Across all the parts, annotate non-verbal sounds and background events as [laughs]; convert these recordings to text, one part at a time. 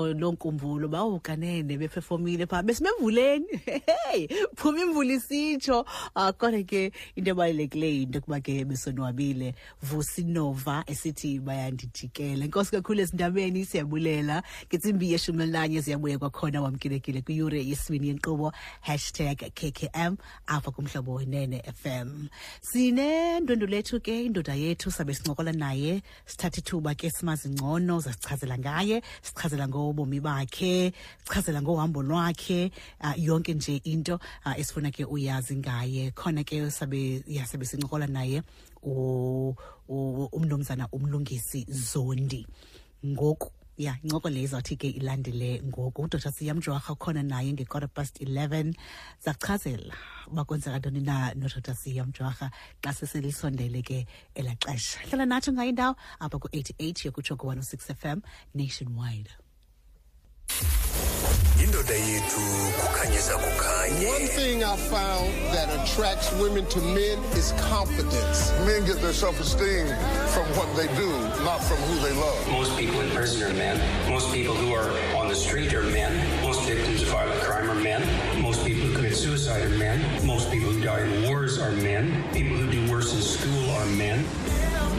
lonkumbulo bawukanene befefomile pha besimevuleni [laughs] hey phuma imvula isitsho. Uh, kodwa ke into ebalulekileyo into kuba ke besonwabile. Vusinova esithi bayandijikela. Inkosi kakhulu ezindabeni siyabulela. Ngentsimbi yeshumi elinanye ziyabuya kwakhona wamkelekile kwiyure yesibini yenkqubo hashtag kkm apha kumhlobo wenene fm sinendwendwe lethu ke indoda yethu sabe sincokola naye. Sithatha ithuba ke simazi ngcono zasichazela ngaye sichazela ngo ngobomi bakhe chazela ngohambo lwakhe uh, yonke nje into uh, esifuna ke uyazi ngaye. Khona ke sabe yasabe sincokola naye umnumzana umlungisi zondi. Ngoku ya incoko le izawuthi ke ilandele ngoku. Udr siyamjwarha khona naye nge-quarter past 11 zakuchazela uba kwenzeka ntoni na nodr siyamjwarha xa seselisondele ke elaa xesha. Hlala nathi ngayo indawo apha ku-88 yokutsho ku-106 fm nationwide One thing I found that attracts women to men is confidence. Men get their self-esteem from what they do, not from who they love. Most people in prison are men. Most people who are on the street are men. Most victims of violent crime are men. Most people who commit suicide are men. Most people who die in wars are men. People who do worse in school are men.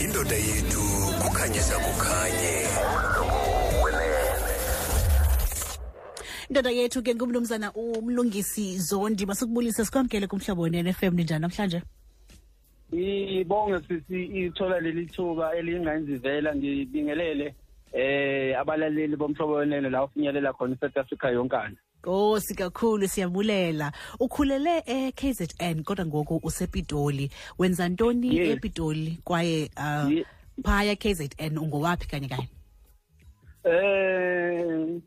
indoda yethu kukhanyisa kukhanye indoda yethu ke ngumnumzana umlungisi zondi masukubulise sikwamkele kumhlobo wenene FM ninjani namhlanje ibonge sisi ithola leli thuba elingayenzivela ngibingelele eh abalaleli bomhlobo wenene la ufinyelela khona eSouth Africa yonkana Nkosi kakhulu siyabulela. Ukhulele eKZN kodwa ngoku usepitoli. Wenza ntoni ePitoli kwaye uh, phaya KZN ungowaphi kanye kanye? Eh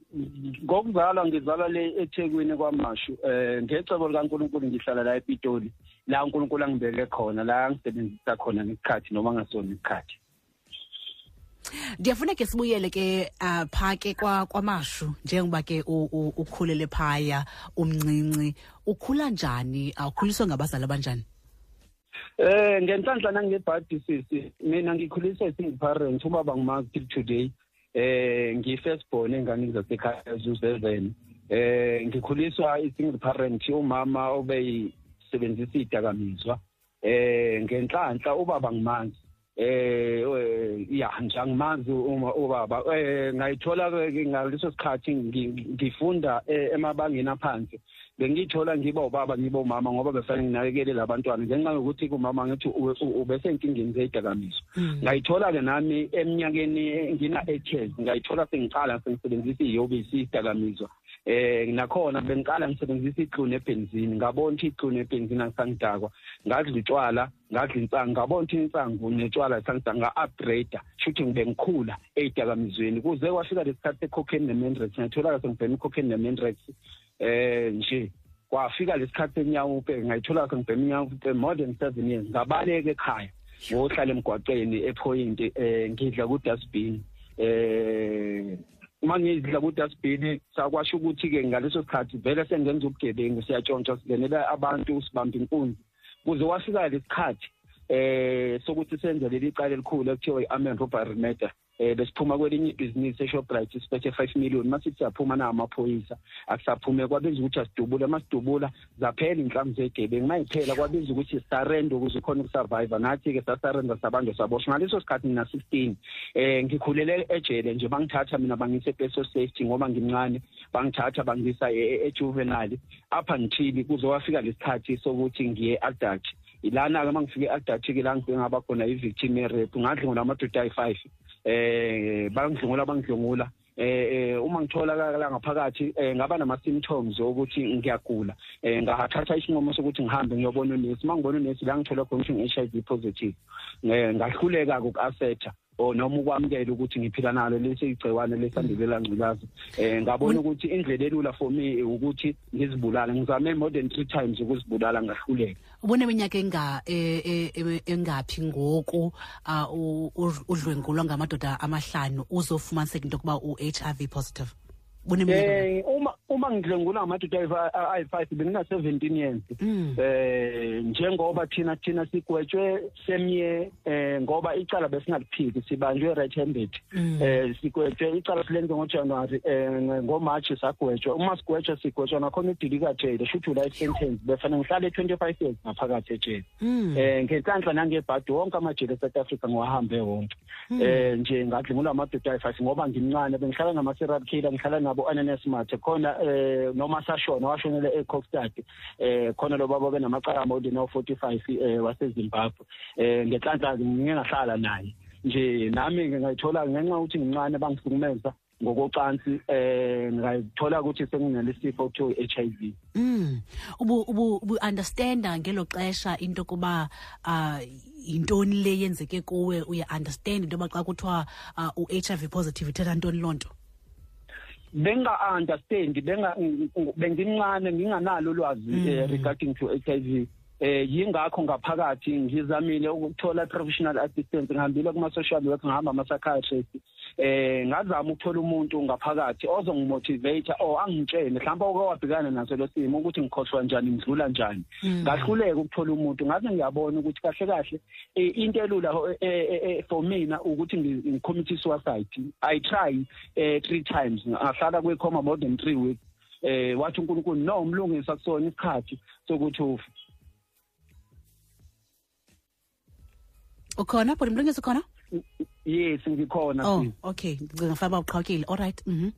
ngokuzalwa ngizalwa le eThekwini kwaMashu. Eh ngecebo likaNkuluNkulu ngihlala la ePitoli. La uNkulunkulu angibeke khona la ngisebenzisa khona ngesikhathi noma ngasona isikhathi. Ndiyafuna ke sibuyele ke uh, pha ke kwa kwamashu njengoba ke u- u- ukhulele phaya umncinci. Ukhula njani? Awukhuliswa ngabazali abanjani? Eh ngenhlanhla nangebhadi sisi mina ngikhuliswe single parent ubaba ngumazi till today. Eh ngiyi first born engane zasekhaya zu7 eh ngikhuliswa i single parent umama obeyisebenzisa idakamizwa eh ngenhlanhla ubaba ngimanzi eh we- ya ngiyangimanzi uma ubaba eh ngayithola ke ngaleso sikhathi ngi- ngifunda eh, emabangeni aphansi. Bengithola ngiba ubaba ngiba umama ngoba befanele nginakekele labantwana ngenxa yokuthi kumama ngithi ubesenkingeni zeyidakamizwa. Ngayithola ke nami eminyakeni ngina 8 years ngayithola sengiqala sengisebenzisa iyobisi idakamizwa eh nakhona bengiqala ngisebenzisa ixhunu ebenzini ngabona ukuthi ixhunu ebenzini angisangidakwa ngadla utshwala ngadla insangu ngabona ukuthi insangu netshwala sangidakwa nga-upgrade shuthi ngibe ngikhula ey'dakamizweni kuze kwafika lesikhathi se-cocaine ne-mandrax ngayithola-ke sengibhema i-cocaine ne-mandrax eh nje kwafika lesikhathi senyawupe ngayithola sengibhema inyawupe more than seven years. Ngabaleka ekhaya ngohlala emgwaqeni ephoint eh ngidla ku-dustbin. Eh uma ngidla ku-dustbin sakwasho ukuthi-ke ngaleso sikhathi vele sengenza ubugebengu siyatshontsha singenela abantu sibambe inkunzi. Kuze wafika lesikhathi eh sokuthi senze leli cala elikhulu ekuthiwa i-amen robbery murder eh besiphuma kwelinye ibhizinisi eshoprite siphethe 5 million. Masithi siyaphuma na amaphoyisa akusaphume kwabenza ukuthi asidubule. Masidubula zaphela inhlangu zegebengu mayiphela kwabenza ukuthi sarende ukuze ukhona ukusurvive nathi-ke sasarenda sabanjwa saboshwa ngaleso sikhathi ngina 16 eh ngikhulele ejele nje bangithatha mina bangise peso safety ngoba ngimncane. Bangithatha bangisa ejuvenile. Apha ngithili kuze wafika lesikhathi sokuthi ngiye adult ilana-ke uma ngifike e-adult-ke la ngifike ngaba khona i-victim ye-rap ngadlungula amadoda ayi-five eh bangidlungula bangidlungula eh eh, uma ngitholakala ngaphakathi eh, ngaba nama-symptoms okuthi ngiyagula. Eh ngathatha isinqumo sokuthi ngihambe ngiyobona unesi. Uma ngibona unesi la ngithola khona ukuthi ngi-h i v positive. Eh ngahluleka-ke uku-asetha or noma ukwamukela ukuthi ngiphila nalo lesi igciwane lesandulela ngculaza eh ngabona ukuthi indlela elula for me ukuthi ngizibulale ngizame more than three times ukuzibulala ngahluleka. Ubuneminyaka enga e- e- e- engaphi ngoku uh, udlwengulwa ngamadoda amahlanu uzofumaniseka into yokuba u-HIV positive? Buneminyaka Eh uma uma ngidlengula ngamadoda ayi-five bengina-seventeen years Mm. eh njengoba thina thina sigwetshwe semye eh ngoba icala besingaliphiki sibanjwe red handed Mm. eh sigwetshwe icala silenze ngojanuwari eh ngomarch sagwetshwa uma sigwetshwa sigwetshwa nakhona idilika jele shuthi life sentence befanele ngihlale 25 years ngaphakathi ejele Mm. eh ngenhlanhla nangebhadi wonke amajele eSouth Africa ngiwahambe wonke eh nje ngadlungula amadoda ayi-five ngoba ngimncane bengihlala nama-serial killer ngihlala nabo ananes mathe khona eh noma sashona washonele eCockstad eh khona lo baba benamacala amode no-45 eh wasezimbabwe eh ngenhlanhla ngike ngahlala naye nje nami ngingayithola ngenxa ukuthi ngincane bangihlukumeza ngokocansi eh ngayithola ukuthi senginalesifo okuthiwa i-HIV Mm. Ubu ubu ubu understanda ngelo xesha into kuba ah intoni le yenzeke kuwe uya understand into xa kuthiwa ah, u-HIV positive ithetha ntoni lonto. benga-understand benga bengimncane nginganalo ulwazi eh, regarding to HIV eh yingakho ngaphakathi ngizamile ukuthola professional assistance ngihambile kuma social work ngihamba ama psychiatrist eh ngazama ukuthola umuntu ngaphakathi ozongimotivate or angitshele. Mhlawumbe oke wabhekana naso lo simo ukuthi ngikhohlwa njani ngidlula njani. Ngahluleka ukuthola umuntu. Ngaze ngiyabona ukuthi kahle kahle eh, into elula eh, eh, eh, for mina ukuthi ngi- ngicommit suicide i try eh 3 times. Ngahlala kwekhoma more than 3 weeks. Eh wathi uNkulunkulu no umlungisa kusona isikhathi sokuthi Ukhona bodi mlungisi ukhona? yes ngikhona Oh, okay. Ngifaba uqhawukile. All right. Mhm.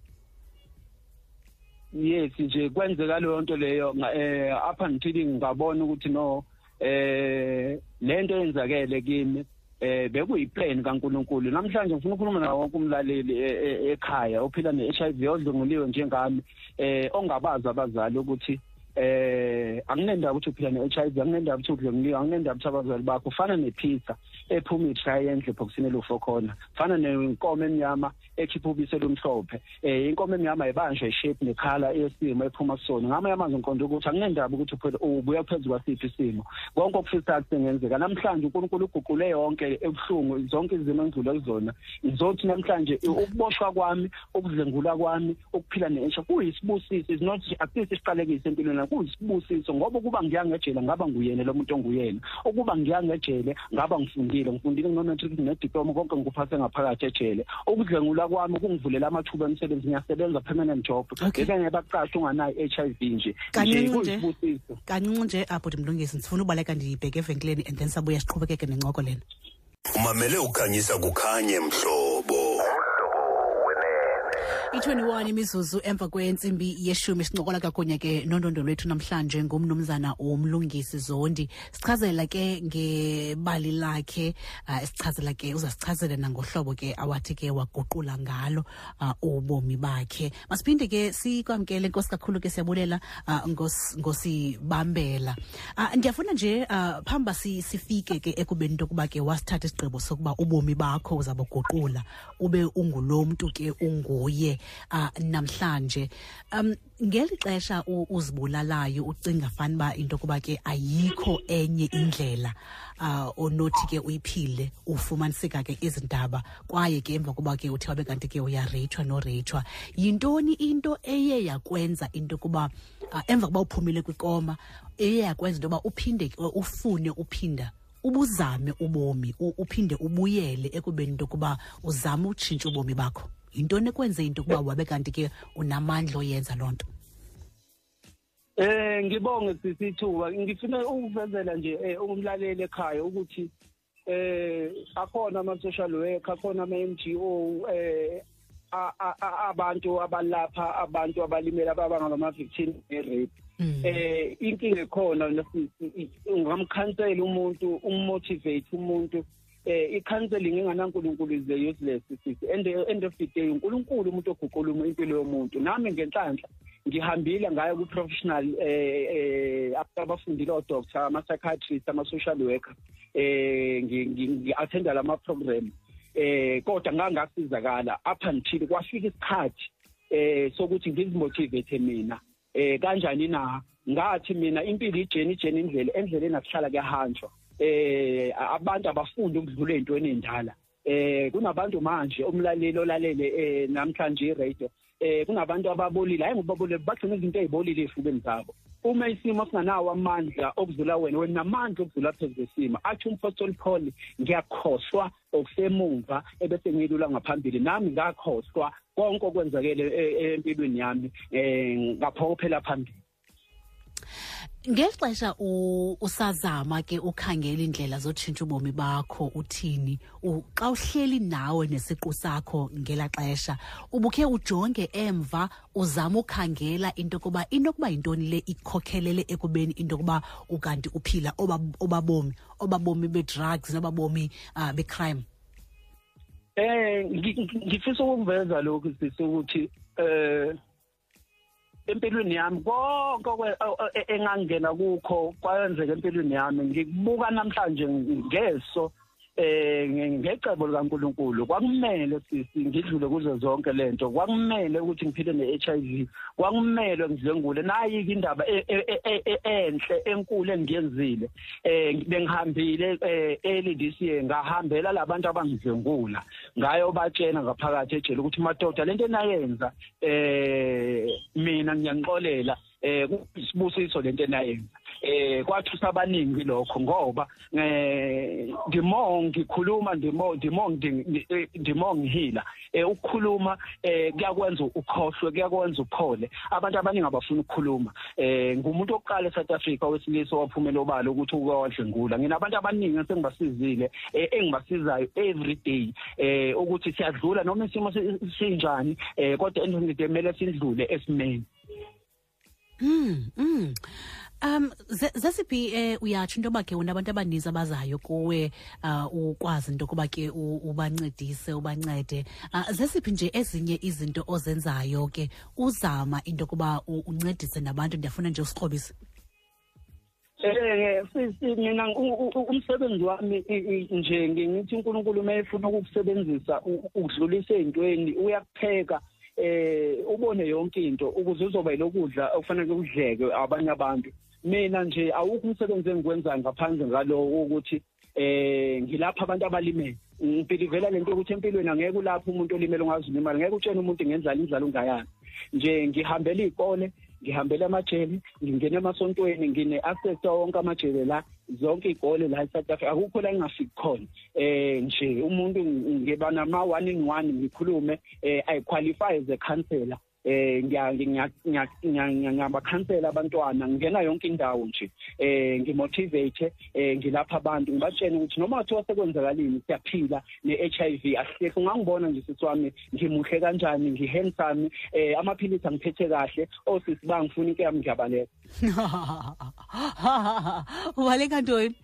yes nje kwenzeka leyo nto leyo eh apha ngithini ngabona ukuthi no eh lento yenzakele kimi eh bekuyiplan kaNkuluNkulu namhlanje ngifuna ukukhuluma nawo wonke umlaleli e- e- ekhaya ophila ne-HIV odlunguliwe njengami eh ongabazi abazali ukuthi eh akunendaba ukuthi uphila ne-HIV akunendaba ukuthi udlunguliwe akunendaba ukuthi abazali bakho fana nePeter ephuma itriangle ebhokisini elufo khona. Fana nenkomo emnyama ekhipha ubisi olumhlophe eh inkomo emnyama ibanjwa ishape nekhala yesimo ephuma kusona ngamanye amazwi ngiqonda ukuthi akunendaba ukuthi uphela ubuya phezu kwasiphi isimo. Konke okufisayo kusengenzeka namhlanje uNkulunkulu uguqule yonke ebuhlungu zonke izimo engidlule kuzona. Ngizothi namhlanje ukuboshwa kwami ukudlengula kwami ukuphila ne-HIV kuyisibusiso is not akusisi isiqalekise empilweni yami kuyisibusiso ngoba ukuba ngiyangejele ngaba nguyena lo muntu onguyena. Ukuba ngiyangejele ngaba ngifundile ngifundile ngino-matric nediploma konke ngikuphase ngaphakathi ejele ukudlengula kwami kungivulela amathuba emisebenzi ngiyasebenza permanent job Okay. bese ngiyabaqasha unganayo i-HIV nje nje Kancinci nje. kuyisibusiso Kancinci nje abodi mlungisi sifuna ubaleka ndibheke evenkileni and then sabuya siqhubekeke nencoko lena. umamele ukhanyisa kukhanye mhlobo I21 imizuzu emva kwentsimbi yeshumi sincokola kakunye ke nondondo lwethu namhlanje ngumnumzana umlungisi Zondi. Sichazela ke ngebali lakhe uh, sichazela ke uzasichazela nangohlobo ke awathi ke waguqula ngalo uh, ubomi bakhe. Masiphinde ke sikwamkele nkosi kakhulu ke siyabulela uh, ngos, ngosibambela uh, ndiyafuna nje uh, phamba si, sifike ke ekubeni into yokuba ke wasithatha isigqibo sokuba ubomi bakho uzabuguqula ube ungulo mntu ke unguye. Uh, namhlanje. Um ngeli xesha uzibulalayo ucinga fanuba into yokuba ke ayikho enye indlela uh, onothi ke uyiphile ufumaniseka ke izindaba. Kwaye ke emva koba ke uthe wabe kanti ke uyareyithwa noreyithwa yintoni into eye yakwenza into yokuba uh, emva koba uphumile kwikoma eye yakwenza into yoba uphinde ufune uphinda ubuzame ubomi uphinde ubuyele ekubeni into yokuba uzame utshintsha ubomi bakho yintoni ekwenze into yokuba wabe kanti ke unamandla oyenza loo nto? Eh ngibonge sisithuba. Ngifuna ukuvezela nje eh, umlaleli ekhaya ukuthi eh akhona ama social worker akhona ama NGO eh abantu abalapha abantu abalimele ababanga ngama victim rape eh inkinga ekhona nasisi ungamkhansela umuntu ummotivate umuntu. Eh i-counseling inganankulunkulu is useless sisi end end of the day uNkulunkulu umuntu oguqula impilo yomuntu. Nami ngenhlanhla ngihambile ngayo ku-professional eh eh abafundile odoctor ama-psychiatrist ama-social worker eh ngi- ngi- ngi-attenda lama-program eh kodwa ngangasizakala up until kwafika isikhathi eh sokuthi ngizimotivate mina. Eh kanjani na? Ngathi mina impilo ijeni ijeni indlela endleleni akuhlala kuyahanjwa. Eh abantu abafundi ukudlula ezintweni endala eh kunabantu manje umlaleli olalele eh namhlanje iradio. Eh kunabantu ababolile hayi ngobabolile bagcina izinto ezibolile ezifubeni zabo. Uma isimo singanawo amandla okudlula wena wena namandla okudlula phezu kwesimo. Athi umpostoli Paul ngiyakhohlwa okusemumva ebese ngilula ngaphambili. Nami ngakhohlwa konke okwenzakele e- e- empilweni yami eh ngaphophela phambili. Ngexesha usazama ke ukhangela indlela zotshintsha ubomi bakho uthini. Xa uhleli nawe nesiqu sakho ngela xesha ubukhe ujonge emva uzama ukhangela into yokuba into yokuba yintoni le ikhokhelele ekubeni into yokuba ukanti uphila oba- obabomi obabomi be-drugs nobabomi uh, becrime. Ngi- ngifisa ukuveza lokhu sisi ukuthi eh empilweni yami. Konke okwe- o- o- e- engangena kukho kwayenzeka empilweni yami. Ngikubuka namhlanje ngeso. Eh nge- ngecebo likaNkuluNkulu kwakumele sisi ngidlule kuzo zonke lento kwakumele ukuthi ngiphile ne-HIV kwakumele ngidlengule nayi indaba e- e- e- enhle enkulu engiyenzile. Eh bengihambile eh, this year ngahambela labantu abangidlengula ngayo batshena ngaphakathi ejele ukuthi madoda lento enayenza eh mina ngiyanixolela eh kusibusiso lento enayenza. Eh kwathusa abaningi lokho ngoba eh ndimo ngikhuluma ndimo ndimo ndi- ndimo ngihila eh ukukhuluma eh kuyakwenza ukhohlwe kuyakwenza uphole. Abantu abaningi abafuna ukukhuluma. Eh ngumuntu oqala eSouth Africa wesilisa waphumela obala ukuthi ukwadlengula nginabantu abaningi esengibasizile engibasizayo every day eh ukuthi siyadlula noma isimo si- sinjani eh kodwa endlini kumele sidlule esimeni. Mm, mm. Um ze- zesiphi eh uyatsho into yoba ke unabantu abaninzi abazayo kuwe uh ukwazi into yokuba ke ubancedise ubancede? Uh, zesiphi nje ezinye izinto ozenzayo ke uzama into yokuba u- uncedise nabantu? Ndiyafuna nje usikrobise Eh mina umsebenzi wami nje ngithi uNkulunkulu mayefuna ukukusebenzisa u- ukudlulisa ezintweni uyakupheka eh ubone yonke into ukuze uzoba lokudla okufanele kudleke abanye abantu. Mina nje awukho umsebenzi engikwenzayo ngaphandle ngalowo ukuthi eh ngilapha abantu abalimele ngipilivela lento ukuthi empilweni angeke ulapha umuntu olimele ungazuma imali ngeke utshene umuntu ngenzala indlala ungayazi nje ngihambela izikole ngihambela amajele ngingena emasontweni ngine-access wonke amajele la zonke iy'kole la e-south africa akukho la engingafiki khona eh nje umuntu ngiba nama-one in one ngikhulume eh i qualify as a counselor eh ngiya- ngiya- ngiya- ngiya- ngiyabakhansela abantwana ngingena yonke indawo nje eh ngimotivate eh ngilapha abantu ngibatshene ukuthi noma kuthiwa sekwenzakalini siyaphila ne-HIV asihlekhe ungangibona nje sisi wami ngimuhle kanjani ngihandsome eh amaphilisi angiphethe kahle osisi bangifuna into yami ngiyabaleka. [laughs] Ubaleka ntoni?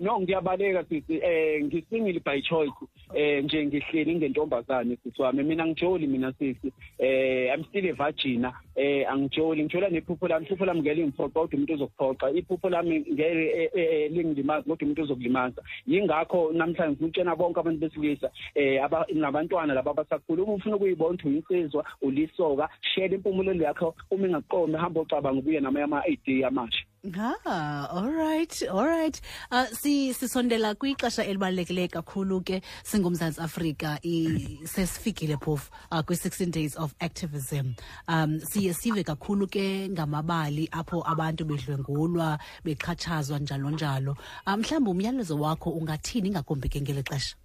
No ngiyabaleka sisi eh ngisingile by choice. Eh nje ngihleli ngentombazane sisi wami mina ngijoli mina sisi eh i'm still a virgin eh angijoli ngijola nephupho lami iphupho lami ngeke lingiphoqa kodwa umuntu uzokuphoqa. Iphupho lami ngeke lingilimaza kodwa umuntu uzokulimaza. Yingakho namhlanje ngifuna bonke abantu besilisa eh aba nabantwana laba abasakhula. Uma ufuna ukuyibona ukuthi uyinsizwa ulisoka share impumulelo yakho. Uma ingakuqomi hamba ucabanga ubuye namanye ama-id amasha. Ah, all right, all right. Uh si sisondela kwixesha elibalulekileyo kakhulu ke singumzantsi Afrika sesifikile phofu uh, kwi 16 days of activism. Um siye sive kakhulu ke ngamabali apho abantu bedlwengulwa, bexhatshazwa njalo njalo. mhlawumbi mhlawumbe umyalezo wakho ungathini ingakumbi ke ngeli xesha?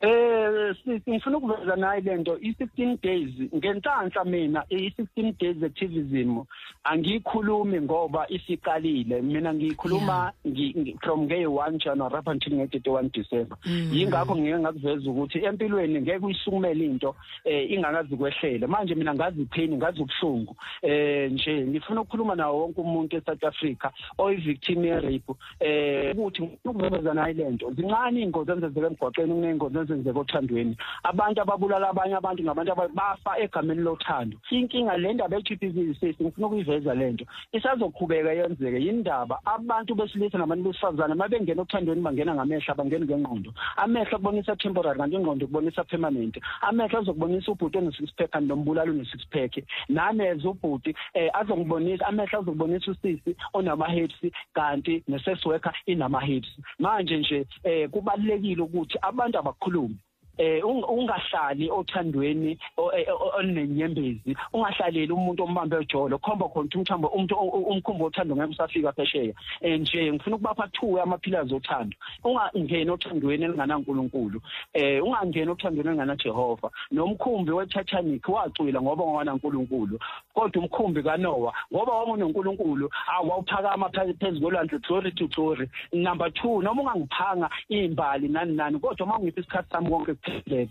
Eh ngifuna ukuveza nayo lento i16 days ngenhlanhla mina i16 days activism angiyikhulumi ngoba isiqalile. Mina ngiyikhuluma ngi- ngi- from day 1 January up until nge 31 December yingakho ngeke ngakuveza ukuthi empilweni ngeke uyisukumele into eh ingakazi kwehlele manje mina ngazi ipain ngazi ubuhlungu eh nje ngifuna ukukhuluma nawo wonke umuntu eSouth Africa oyivictim ye rape eh ukuthi ukuveza nayo lento zincane ingozi ezenzeka emgwaqeni kuneyingozi ezenzeka othandweni. Abantu ababulala abanye abantu ngabantu aba- bafa egameni lothando. Inkinga le ndaba ye-GBV sisi ngifuna ukuyiveza lento isazoqhubeka yenzeke yindaba abantu besilisa nabantu besifazane uma bengena othandweni bangena ngamehlo abangeni ngengqondo. Amehlo akubonisa temporary kanti ingqondo kubonisa permanent. Amehlo azokubonisa ubhuti one-six pack kanti nombulala une-six pack. Naneza ubhuti um azokubonisa amehlo azokubonisa usisi onama-hips kanti ne-sex worker inama-hips. Manje nje um kubalulekile ukuthi abantu القلوب eh ung- ungahlali othandweni o- olunenyembezi ungahlaleli umuntu ombambe ejolo khomba khona umthambo umuntu o- o- umkhumbi othando ngeke usafika phesheya. Eh nje ngifuna ukubapha two amapillars othando ungangeni othandweni elinganaNkulunkulu eh ungangeni othandweni elinganaJehova nomkhumbi weTitanic wacwila ngoba ngowanaNkulunkulu kodwa umkhumbi kaNoah ngoba wawunoNkulunkulu awawuphakama phe- phezu kolwandle glory to glory. Number 2 noma ungangiphanga imbali nani nani kodwa uma ungiphi isikhathi sami konke kuphelele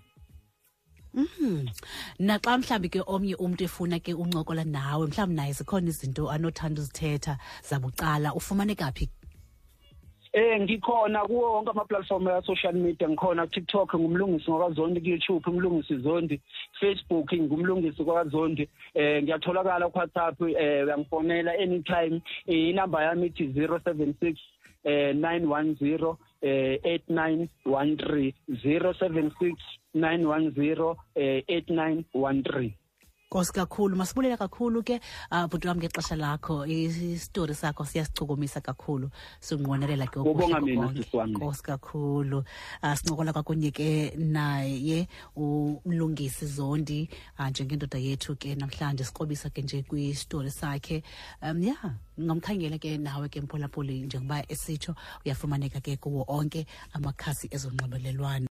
naxa mhlawumbi ke omnye umuntu efuna ke uncokola nawe mhlawumbi naye zikhona izinto anothanda uzithetha zabucala ufumaneka phi? Eh ngikhona kuwo wonke ama platform ya social media. Ngikhona TikTok ngumlungisi ngokwaZondi YouTube umlungisi Zondi. Facebook ngumlungisi kwaZondi eh ngiyatholakala ku WhatsApp eh uyangifonela anytime. Eh, inamba yami ithi 076 eh 910 eh 8913 076 910 eh 8913 Nkosi kakhulu masibulela kakhulu ke uh, bhuti wam ngexesha lakho. Isitori sakho siyasichukumisa kakhulu. Sinqonelela ke. Nkosi kakhulu. Uh, sincokola kwakunye ke naye umlungisi Zondi. Uh, njengendoda yethu ke namhlanje siqobisa ke nje kwistori sakhe. Um yeah ngamkhangela ke nawe ke mphulaphuli njengoba esitsho uyafumaneka ke kuwo onke amakhasi ezonxibelelwano